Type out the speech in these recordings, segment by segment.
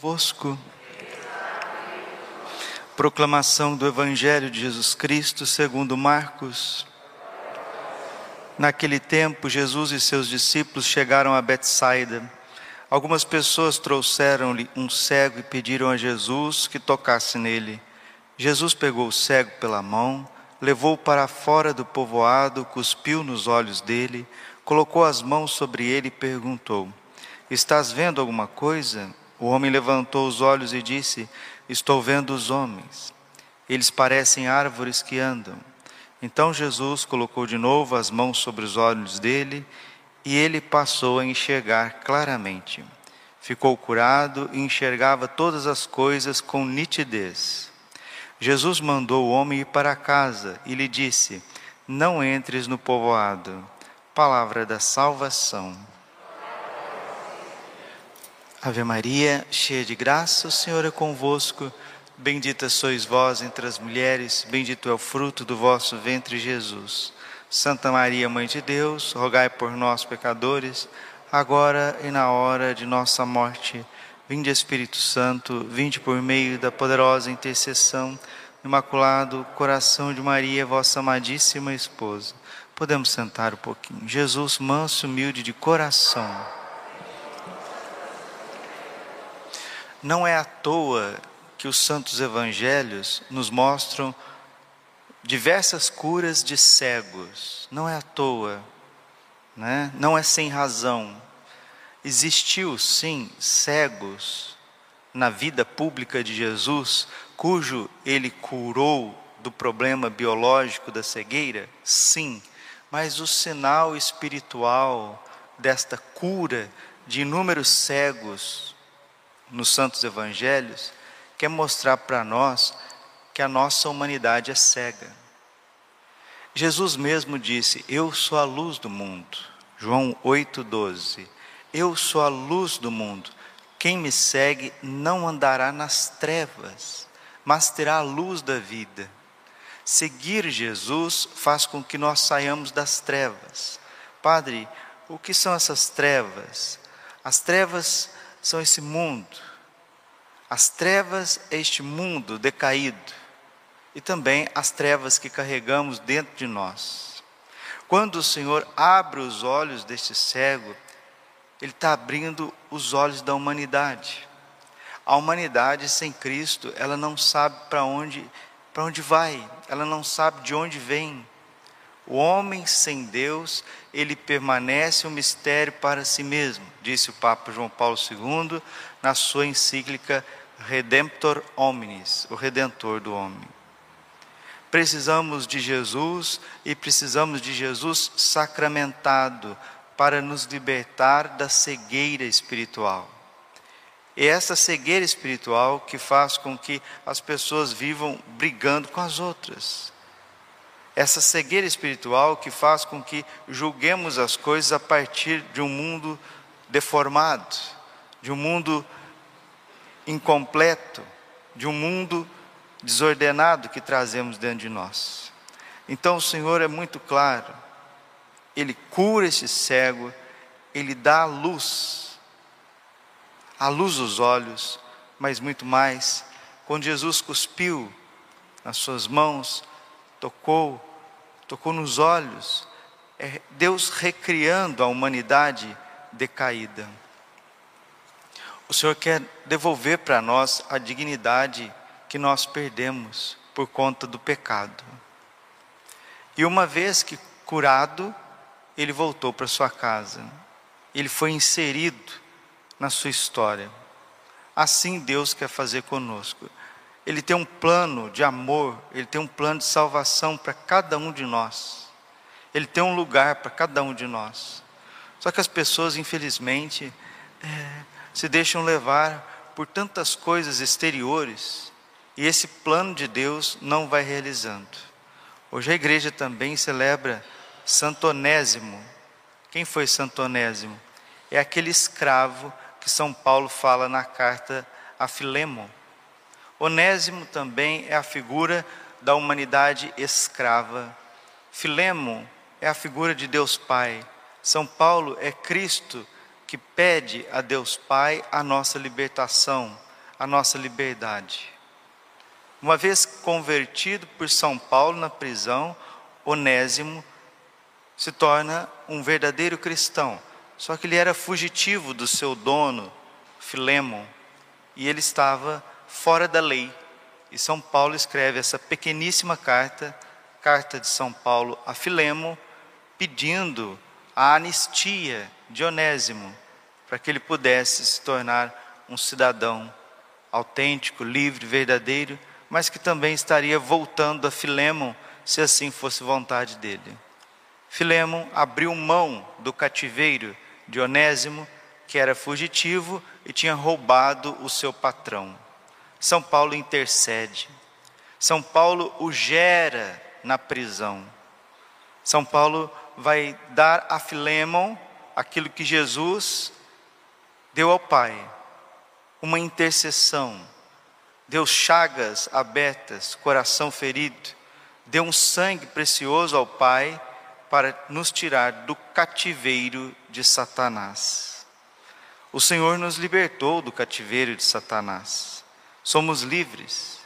Vosco. Proclamação do Evangelho de Jesus Cristo segundo Marcos. Naquele tempo, Jesus e seus discípulos chegaram a Betsaida. Algumas pessoas trouxeram-lhe um cego e pediram a Jesus que tocasse nele. Jesus pegou o cego pela mão, levou-o para fora do povoado, cuspiu nos olhos dele, colocou as mãos sobre ele e perguntou: Estás vendo alguma coisa? O homem levantou os olhos e disse: Estou vendo os homens. Eles parecem árvores que andam. Então Jesus colocou de novo as mãos sobre os olhos dele e ele passou a enxergar claramente. Ficou curado e enxergava todas as coisas com nitidez. Jesus mandou o homem ir para casa e lhe disse: Não entres no povoado. Palavra da salvação. Ave Maria, cheia de graça, o Senhor é convosco. Bendita sois vós entre as mulheres, bendito é o fruto do vosso ventre, Jesus. Santa Maria, Mãe de Deus, rogai por nós, pecadores, agora e na hora de nossa morte. Vinde, Espírito Santo, vinde por meio da poderosa intercessão do Imaculado Coração de Maria, vossa amadíssima esposa. Podemos sentar um pouquinho. Jesus, manso, humilde de coração Não é à toa que os santos evangelhos nos mostram diversas curas de cegos. Não é à toa, né? não é sem razão. Existiu, sim, cegos na vida pública de Jesus, cujo ele curou do problema biológico da cegueira? Sim, mas o sinal espiritual desta cura de inúmeros cegos nos santos evangelhos quer mostrar para nós que a nossa humanidade é cega. Jesus mesmo disse: Eu sou a luz do mundo. João 8,12. Eu sou a luz do mundo. Quem me segue não andará nas trevas, mas terá a luz da vida. Seguir Jesus faz com que nós saiamos das trevas. Padre, o que são essas trevas? As trevas são esse mundo. As trevas é este mundo decaído e também as trevas que carregamos dentro de nós. Quando o Senhor abre os olhos deste cego, Ele está abrindo os olhos da humanidade. A humanidade sem Cristo, ela não sabe para onde, para onde vai, ela não sabe de onde vem. O homem sem Deus, ele permanece um mistério para si mesmo, disse o Papa João Paulo II na sua encíclica Redemptor Hominis, o redentor do homem. Precisamos de Jesus e precisamos de Jesus sacramentado para nos libertar da cegueira espiritual. E essa cegueira espiritual que faz com que as pessoas vivam brigando com as outras essa cegueira espiritual que faz com que julguemos as coisas a partir de um mundo deformado, de um mundo incompleto, de um mundo desordenado que trazemos dentro de nós. Então o Senhor é muito claro, Ele cura esse cego, Ele dá a luz, a luz dos olhos, mas muito mais, quando Jesus cuspiu nas suas mãos, tocou tocou nos olhos, é Deus recriando a humanidade decaída. O Senhor quer devolver para nós a dignidade que nós perdemos por conta do pecado. E uma vez que curado, ele voltou para sua casa. Ele foi inserido na sua história. Assim Deus quer fazer conosco. Ele tem um plano de amor, ele tem um plano de salvação para cada um de nós. Ele tem um lugar para cada um de nós. Só que as pessoas, infelizmente, é, se deixam levar por tantas coisas exteriores e esse plano de Deus não vai realizando. Hoje a igreja também celebra Santo Onésimo. Quem foi Santo Onésimo? É aquele escravo que São Paulo fala na carta a Filemon. Onésimo também é a figura da humanidade escrava. Filemo é a figura de Deus Pai. São Paulo é Cristo que pede a Deus Pai a nossa libertação, a nossa liberdade. Uma vez convertido por São Paulo na prisão, Onésimo se torna um verdadeiro cristão. Só que ele era fugitivo do seu dono, Filemon, e ele estava fora da lei. E São Paulo escreve essa pequeníssima carta, carta de São Paulo a Filemon, pedindo a anistia de Onésimo, para que ele pudesse se tornar um cidadão autêntico, livre, verdadeiro, mas que também estaria voltando a Filemon, se assim fosse vontade dele. Filemon abriu mão do cativeiro de Onésimo, que era fugitivo e tinha roubado o seu patrão. São Paulo intercede. São Paulo o gera na prisão. São Paulo vai dar a Filemon aquilo que Jesus deu ao Pai, uma intercessão. Deu chagas abertas, coração ferido, deu um sangue precioso ao Pai para nos tirar do cativeiro de Satanás. O Senhor nos libertou do cativeiro de Satanás. Somos livres.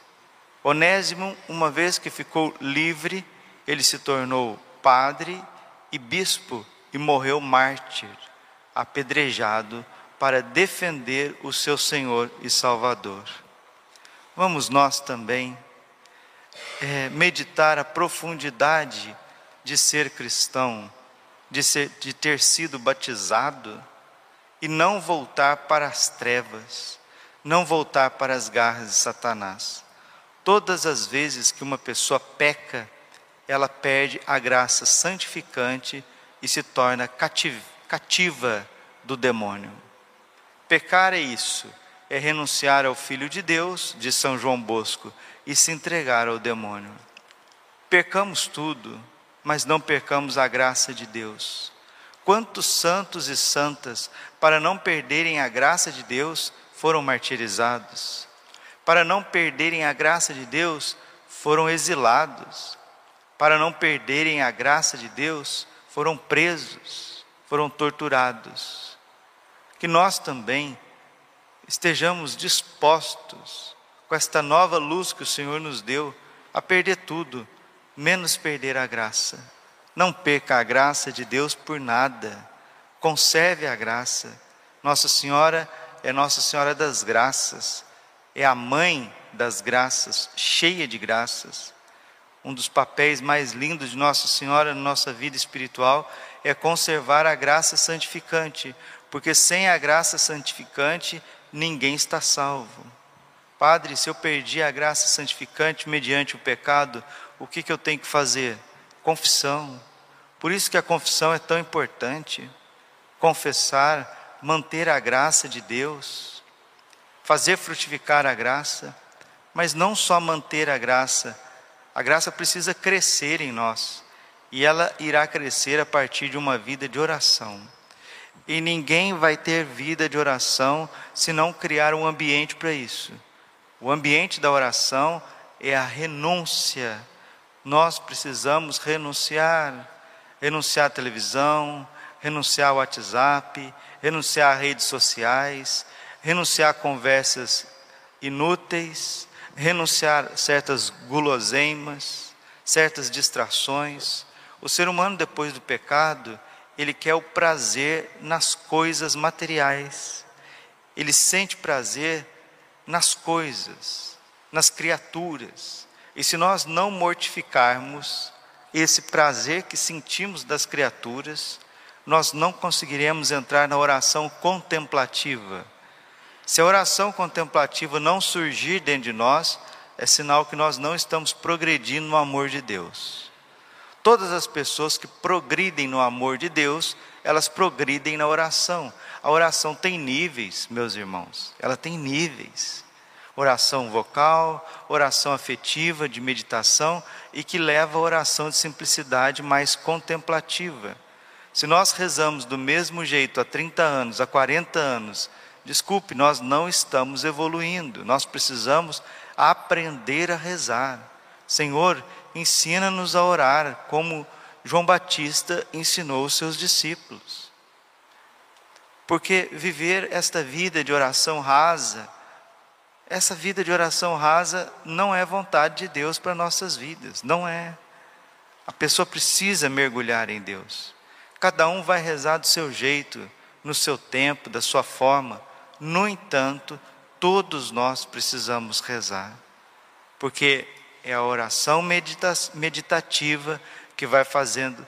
Onésimo, uma vez que ficou livre, ele se tornou padre e bispo e morreu mártir, apedrejado para defender o seu Senhor e Salvador. Vamos nós também é, meditar a profundidade de ser cristão, de, ser, de ter sido batizado e não voltar para as trevas, não voltar para as garras de Satanás. Todas as vezes que uma pessoa peca, ela perde a graça santificante e se torna cativa do demônio. Pecar é isso, é renunciar ao Filho de Deus, de São João Bosco, e se entregar ao demônio. Percamos tudo, mas não percamos a graça de Deus. Quantos santos e santas, para não perderem a graça de Deus, foram martirizados? Para não perderem a graça de Deus, foram exilados? Para não perderem a graça de Deus, foram presos, foram torturados? Que nós também estejamos dispostos, com esta nova luz que o Senhor nos deu, a perder tudo menos perder a graça. Não perca a graça de Deus por nada. Conserve a graça. Nossa Senhora é Nossa Senhora das Graças, é a mãe das graças, cheia de graças. Um dos papéis mais lindos de Nossa Senhora na nossa vida espiritual é conservar a graça santificante, porque sem a graça santificante ninguém está salvo. Padre, se eu perdi a graça santificante mediante o pecado, o que, que eu tenho que fazer? Confissão. Por isso que a confissão é tão importante. Confessar, manter a graça de Deus, fazer frutificar a graça, mas não só manter a graça, a graça precisa crescer em nós, e ela irá crescer a partir de uma vida de oração. E ninguém vai ter vida de oração se não criar um ambiente para isso. O ambiente da oração é a renúncia nós precisamos renunciar, renunciar à televisão, renunciar ao WhatsApp, renunciar a redes sociais, renunciar a conversas inúteis, renunciar a certas guloseimas, certas distrações. O ser humano, depois do pecado, ele quer o prazer nas coisas materiais. Ele sente prazer nas coisas, nas criaturas. E se nós não mortificarmos esse prazer que sentimos das criaturas, nós não conseguiremos entrar na oração contemplativa. Se a oração contemplativa não surgir dentro de nós, é sinal que nós não estamos progredindo no amor de Deus. Todas as pessoas que progridem no amor de Deus, elas progridem na oração. A oração tem níveis, meus irmãos, ela tem níveis oração vocal, oração afetiva, de meditação e que leva a oração de simplicidade mais contemplativa. Se nós rezamos do mesmo jeito há 30 anos, há 40 anos, desculpe, nós não estamos evoluindo, nós precisamos aprender a rezar. Senhor, ensina-nos a orar como João Batista ensinou os seus discípulos. Porque viver esta vida de oração rasa, essa vida de oração rasa não é vontade de Deus para nossas vidas, não é. A pessoa precisa mergulhar em Deus. Cada um vai rezar do seu jeito, no seu tempo, da sua forma. No entanto, todos nós precisamos rezar, porque é a oração medita meditativa que vai fazendo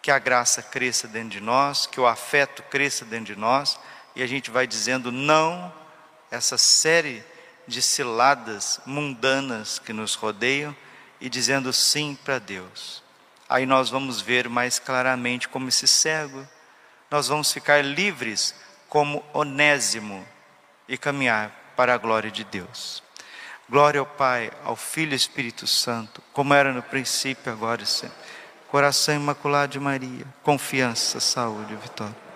que a graça cresça dentro de nós, que o afeto cresça dentro de nós, e a gente vai dizendo não essa série de ciladas mundanas que nos rodeiam e dizendo sim para Deus. Aí nós vamos ver mais claramente como esse cego, nós vamos ficar livres como Onésimo e caminhar para a glória de Deus. Glória ao Pai, ao Filho e Espírito Santo, como era no princípio, agora e sempre. Coração imaculado de Maria, confiança, saúde vitória.